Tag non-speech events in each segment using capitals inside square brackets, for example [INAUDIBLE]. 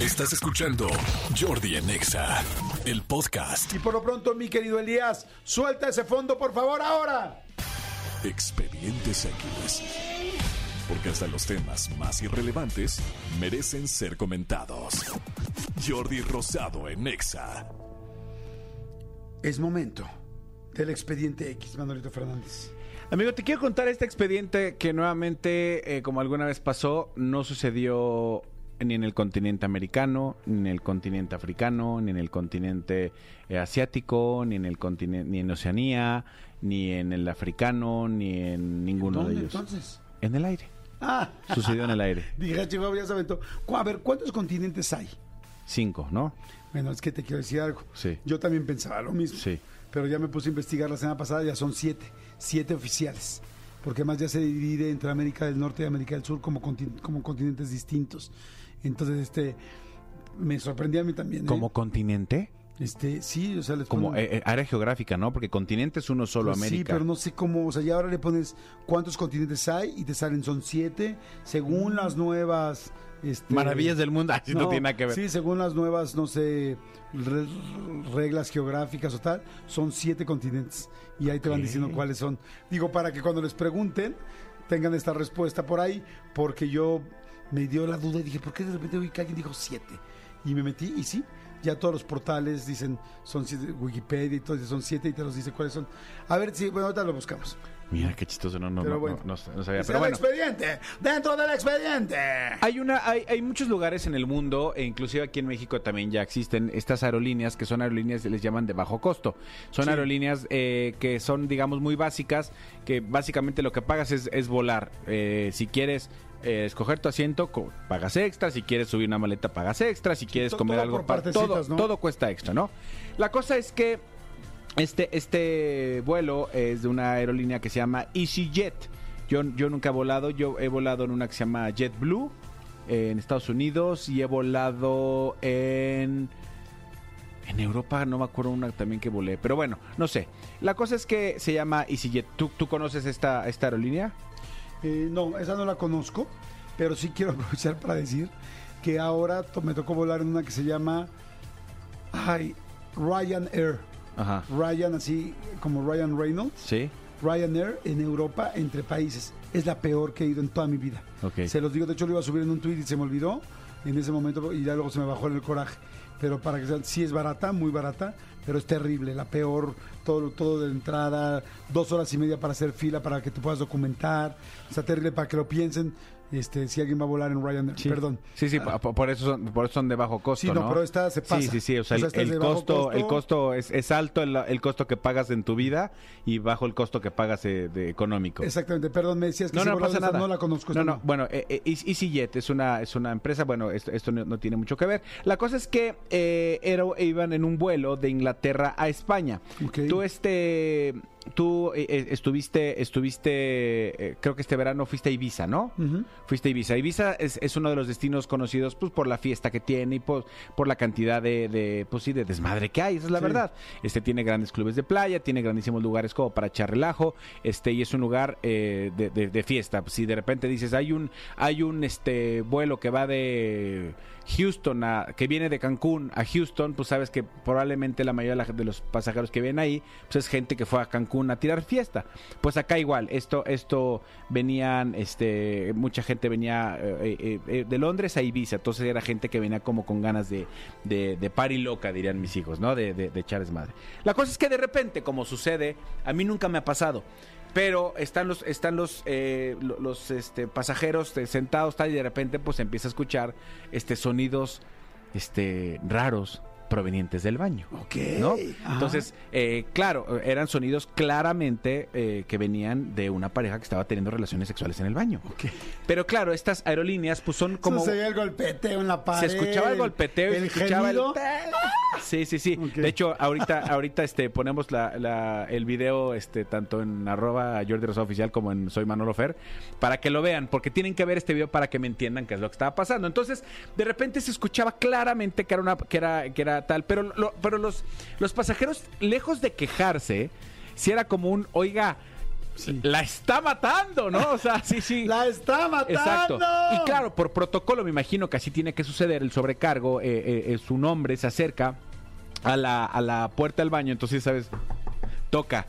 Estás escuchando Jordi en Exa, el podcast. Y por lo pronto, mi querido Elías, suelta ese fondo, por favor, ahora. Expedientes X. Porque hasta los temas más irrelevantes merecen ser comentados. Jordi Rosado en Exa. Es momento del expediente X, Manolito Fernández. Amigo, te quiero contar este expediente que nuevamente, eh, como alguna vez pasó, no sucedió ni en el continente americano, ni en el continente africano, ni en el continente eh, asiático, ni en el continente, ni en Oceanía, ni en el africano, ni en ninguno de ¿Dónde ellos. entonces? En el aire. Ah, Sucedió en el aire. [LAUGHS] dije, chico, ya se aventó. A ver, ¿cuántos continentes hay? Cinco, ¿no? Bueno, es que te quiero decir algo. Sí. Yo también pensaba lo mismo. Sí. Pero ya me puse a investigar la semana pasada, ya son siete. Siete oficiales. Porque además ya se divide entre América del Norte y América del Sur como, contin- como continentes distintos. Entonces, este, me sorprendía a mí también. ¿eh? Como continente, Este, sí, o sea, les como ponen- eh, eh, área geográfica, ¿no? Porque continente es uno solo, Pues Sí, América. pero no sé cómo, o sea, ya ahora le pones cuántos continentes hay y te salen son siete, según las nuevas... Este, Maravillas del mundo, [LAUGHS] así no, tiene nada que ver. Sí, según las nuevas, no sé, re- reglas geográficas o tal, son siete continentes. Y ahí te van diciendo cuáles son. Digo, para que cuando les pregunten, tengan esta respuesta por ahí, porque yo me dio la duda y dije, ¿por qué de repente oí que alguien dijo siete? Y me metí y sí, ya todos los portales dicen, son siete, Wikipedia y todo, son siete y te los dice cuáles son. A ver, sí, bueno, ahorita lo buscamos. Mira qué chistoso, no, no, Pero no, bueno. no, no- no sabía. Pero el bueno. expediente, dentro del expediente. Hay una, hay, hay muchos lugares en el mundo, e inclusive aquí en México también ya existen estas aerolíneas que son aerolíneas les llaman de bajo costo. Son Sí. aerolíneas eh, que son, digamos, muy básicas, que básicamente lo que pagas es, es volar. Eh, si quieres eh, escoger tu asiento, pagas extra. Si quieres subir una maleta, pagas extra. Si quieres comer todo algo, por pa- partecitas, todo, ¿no? todo cuesta extra, ¿no? La cosa es que este, este vuelo es de una aerolínea que se llama EasyJet. Yo, yo nunca he volado, yo he volado en una que se llama JetBlue eh, en Estados Unidos y he volado en... En Europa no me acuerdo una también que volé, pero bueno, no sé. La cosa es que se llama EasyJet. ¿Tú, tú conoces esta, esta aerolínea? Eh, no, esa no la conozco, pero sí quiero [LAUGHS] aprovechar para decir que ahora me tocó volar en una que se llama ay, Ryanair. Ajá. Ryan, así como Ryan Reynolds. ¿Sí? Ryanair en Europa, entre países. Es la peor que he ido en toda mi vida. Ok. Se los digo, de hecho lo iba a subir en un tweet y se me olvidó en ese momento y ya luego se me bajó en el coraje. Pero para que sean, sí es barata, muy barata, pero es terrible, la peor, todo, todo de entrada, dos horas y media para hacer fila para que te puedas documentar. Está terrible para que lo piensen. Este, si alguien va a volar en Ryanair, Sí. perdón. Sí, sí, po- por, eso son, por eso son de bajo costo, Sí, no, pero esta se pasa. Sí, sí, sí, o sea, O sea, el, el de costo, costo. el costo es, es alto el, el costo que pagas en tu vida y bajo el costo que pagas eh, de económico. Exactamente, perdón, me decías que No, si no pasa nada. no la conozco. No, no, bueno, eh, eh, EasyJet es una, es una empresa, bueno, esto, esto no, no tiene mucho que ver. La cosa es que eh, era- iban en un vuelo de Inglaterra a España. Tú, este, tú eh, eh, estuviste, estuviste, eh, creo que este verano fuiste a Ibiza, ¿no? Fuiste a Ibiza. Ibiza es, es uno de los destinos conocidos pues por la fiesta que tiene y por, por la cantidad de, de, pues sí, de desmadre que hay, esa es la Sí. verdad. Este tiene grandes clubes de playa, tiene grandísimos lugares como para echar relajo, este, y es un lugar eh, de, de- de fiesta. Si de repente dices, hay un, hay un este vuelo que va de Houston a, que viene de Cancún a Houston, pues sabes que probablemente la mayoría de, la- de los pasajeros que vienen ahí, pues es gente que fue a Cancún a tirar fiesta. Pues acá igual, esto, esto venían, este, mucha gente venía eh, eh, eh, de Londres a Ibiza, entonces era gente que venía como con ganas de, de, de loca, dirían mis hijos, ¿no? De, de, de echar desmadre. La cosa es que de repente, como sucede, a mí nunca me ha pasado. Pero están los, están los, eh, lo- los este, pasajeros eh, sentados tal, y de repente pues empieza a escuchar este sonidos este raros provenientes del baño. Ok. ¿no? Entonces, eh, claro, eran sonidos claramente eh, que venían de una pareja que estaba teniendo relaciones sexuales en el baño. Ok. Pero claro, estas aerolíneas pues son como... Se el golpeteo en la pared. Se escuchaba el golpeteo y el se escuchaba gemido. el... Sí, sí, sí. De hecho, ahorita, [LAUGHS] ahorita este, ponemos la, la- el video este, tanto en arroba Jordi Rosado Oficial como en Soy Manolo Fer para que lo vean, porque tienen que ver este video para que me entiendan qué es lo que estaba pasando. Entonces, de repente se escuchaba claramente que era una, que era, que era tal, pero, lo- pero los, los pasajeros, lejos de quejarse, si era como un, oiga, la está matando, ¿no? O sea, sí, sí. [LAUGHS] ¡La está matando! Exacto. Y claro, por protocolo me imagino que así tiene que suceder. El sobrecargo, eh, eh, eh, su nombre se acerca a la, a la puerta del baño, entonces, ¿sabes? Toca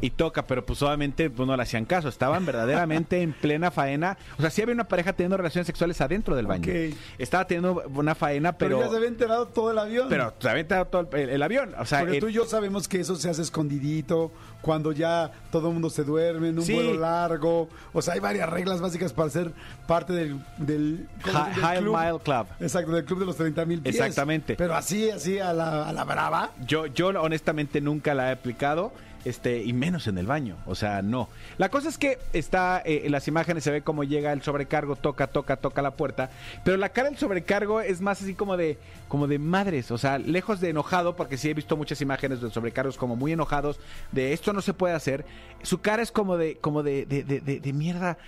y toca, pero pues obviamente pues, no le hacían caso, estaban verdaderamente en plena faena. O sea, sí había una pareja teniendo relaciones sexuales adentro del baño. Estaba teniendo una faena, Pero, pero... ya se había enterado todo el avión. pero se había enterado todo el, el avión. O sea, Porque el- tú y yo sabemos que eso se hace escondidito, cuando ya todo el mundo se duerme, en un Sí. vuelo largo. O sea, hay varias reglas básicas para ser parte del, del, High club. Mile Club. Exacto, del club de los 30 mil pies. Exactamente. Pero así, así a la, a la brava. Yo, yo honestamente nunca la he aplicado, este, y menos en el baño. O sea, no. La cosa es que está eh, en las imágenes, se ve cómo llega el sobrecargo, toca, toca, toca la puerta. Pero la cara del sobrecargo es más así como de, como de madres. O sea, lejos de enojado, porque sí he visto muchas imágenes de sobrecargos como muy enojados, de esto no se puede hacer. Su cara es como de, como de, de, de, de- de mierda.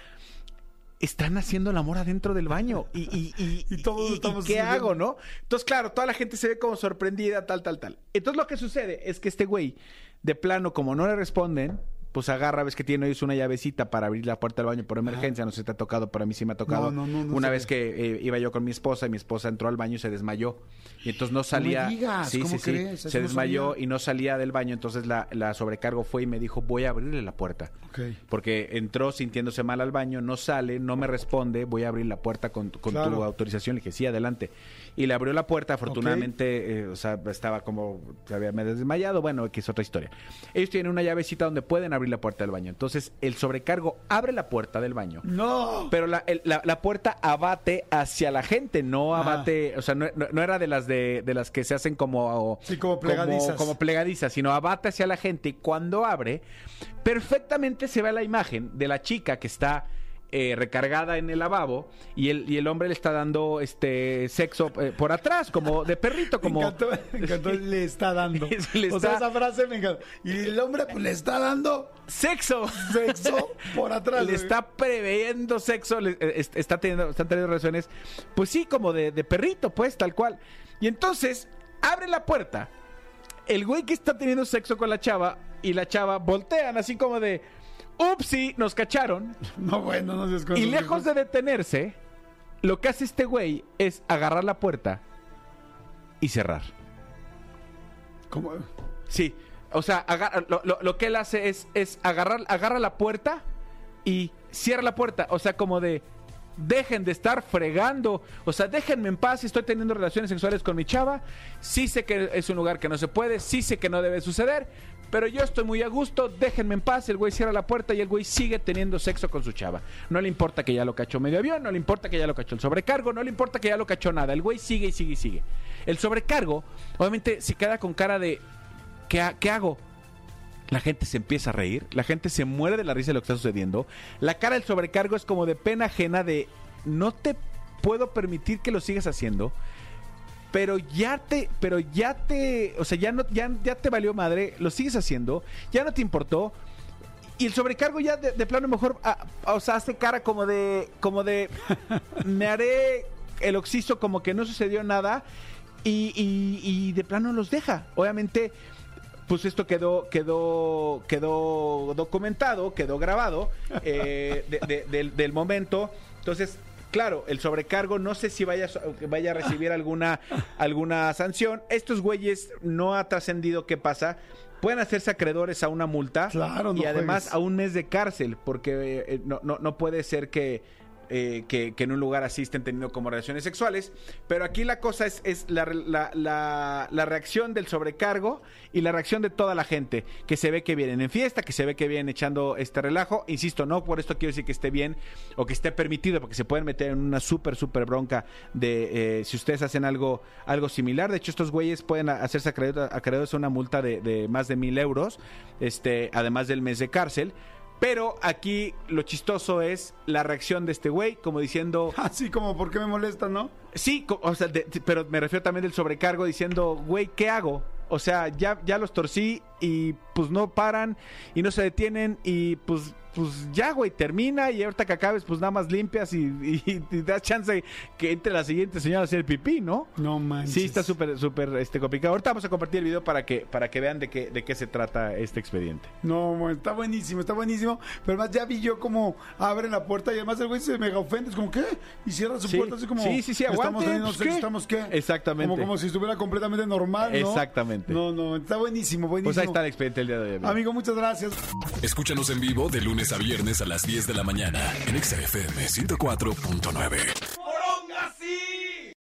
Están haciendo el amor adentro del baño. Y, y, y, [LAUGHS] Y todos y- estamos ¿qué haciendo- hago, no? Entonces, claro, toda la gente se ve como sorprendida, tal, tal, tal. Entonces, lo que sucede es que este güey, de plano, como no le responden, pues agarra, ves que tiene hoy una llavecita para abrir la puerta del baño por emergencia. No sé si te ha tocado, pero a mí sí me ha tocado. No, no, no, una vez que eh, iba yo con mi esposa y mi esposa entró al baño y se desmayó. Y entonces no salía. digas, sí, ¿cómo sí, sí. crees? Se desmayó sabía. y no salía del baño. Entonces la, la sobrecargo fue y me dijo, voy a abrirle la puerta. Porque entró sintiéndose mal al baño, no sale, no me responde, voy a abrir la puerta con, con tu autorización. Le dije, sí, adelante. Y le abrió la puerta, afortunadamente, eh, o sea, estaba como, se había desmayado, bueno, que es otra historia. Ellos tienen una llavecita donde pueden abrir la puerta del baño. Entonces, el sobrecargo abre la puerta del baño. ¡No! Pero la, el- la- la puerta abate hacia la gente, no Ah. abate, o sea, no, no- no era de las de, de las que se hacen como, Sí, como plegadizas. como plegadizas, sino abate hacia la gente y cuando abre, perfectamente se ve la imagen de la chica que está eh, recargada en el lavabo y el, y el hombre le está dando este sexo eh, por atrás, como de perrito, [LAUGHS] como... Me encantó, me encantó, [LAUGHS] le está dando. [LAUGHS] Le o sea, esa frase me encantó. Y el hombre pues le está dando ¡Sexo! sexo por atrás. le güey. está preveyendo sexo, le- eh, est- está teniendo, están teniendo relaciones, pues sí, como de, de perrito, pues, tal cual. Y entonces, abre la puerta, el güey que está teniendo sexo con la chava y la chava voltean así como de, upsi, nos cacharon. [LAUGHS] No, bueno, no con Y lejos de detenerse, lo que hace este güey es agarrar la puerta y cerrar. ¿Cómo? Sí, o sea, agarra- lo, lo- lo que él hace es, es agarrar, agarra la puerta y cierra la puerta. O sea, como de, dejen de estar fregando. O sea, déjenme en paz, estoy teniendo relaciones sexuales con mi chava. Sí sé que es un lugar que no se puede, sí sé que no debe suceder, pero yo estoy muy a gusto, déjenme en paz. El güey cierra la puerta y el güey sigue teniendo sexo con su chava. No le importa que ya lo cachó medio avión, no le importa que ya lo cachó el sobrecargo, no le importa que ya lo cachó nada. El güey sigue y sigue y sigue. El sobrecargo, obviamente, se queda con cara de, ¿qué, qué hago? La gente se empieza a reír, la gente se muere de la risa de lo que está sucediendo. La cara del sobrecargo es como de pena ajena de no te puedo permitir que lo sigas haciendo, pero ya te, pero ya te, o sea, ya no, ya, ya te valió madre, lo sigues haciendo, ya no te importó. Y el sobrecargo ya de, de plano mejor, ah, o sea, hace cara como de, como de, [LAUGHS] me haré el oxiso como que no sucedió nada y, y- y de plano los deja. Obviamente, pues esto quedó, quedó, quedó documentado, quedó grabado eh, de- de- del, del momento. Entonces, claro, el sobrecargo, no sé si vaya, vaya a recibir alguna, alguna sanción. Estos güeyes no ha trascendido qué pasa. Pueden hacerse acreedores a una multa Claro, no y además juegues. a un mes de cárcel, porque eh, no, no, no puede ser que, eh, que, que en un lugar así estén teniendo como relaciones sexuales. Pero aquí la cosa es, es la, la- reacción del sobrecargo y la reacción de toda la gente, que se ve que vienen en fiesta, que se ve que vienen echando este relajo. Insisto, no por esto quiero decir que esté bien o que esté permitido, porque se pueden meter en una súper, súper bronca de eh, si ustedes hacen algo, algo similar. De hecho, estos güeyes pueden hacerse acreedor- acreedores a una multa de, de más de mil euros, este, además del mes de cárcel. Pero aquí lo chistoso es la reacción de este güey, como diciendo, [LAUGHS] Así como, ¿por qué me molesta, no? sí, o sea, de- pero me refiero también del sobrecargo diciendo, güey, ¿qué hago? O sea, ya, ya los torcí y pues no paran y no se detienen y pues pues ya, güey, termina y ahorita que acabes, pues nada más limpias y, y, y das chance que entre la siguiente señora a hacer pipí, ¿no? No manches. Sí, está súper, súper este, complicado. Ahorita vamos a compartir el video para que, para que vean de qué, de qué se trata este expediente. No, está buenísimo, está buenísimo. Pero además ya vi yo como abren la puerta y además el güey se mega ofende. Es como, ¿qué? Y cierra su Sí. puerta así como. Sí, sí, sí, Estamos aguante, teniendo pues, sexo, ¿qué? ¿estamos qué? Exactamente. Como, como si estuviera completamente normal, ¿no? Exactamente. No, no, está buenísimo, buenísimo. Pues ahí está el expediente el día de hoy. amigo. Amigo, muchas gracias. Escúchanos en vivo de lunes a viernes a las 10 de la mañana en Exa FM 104.9.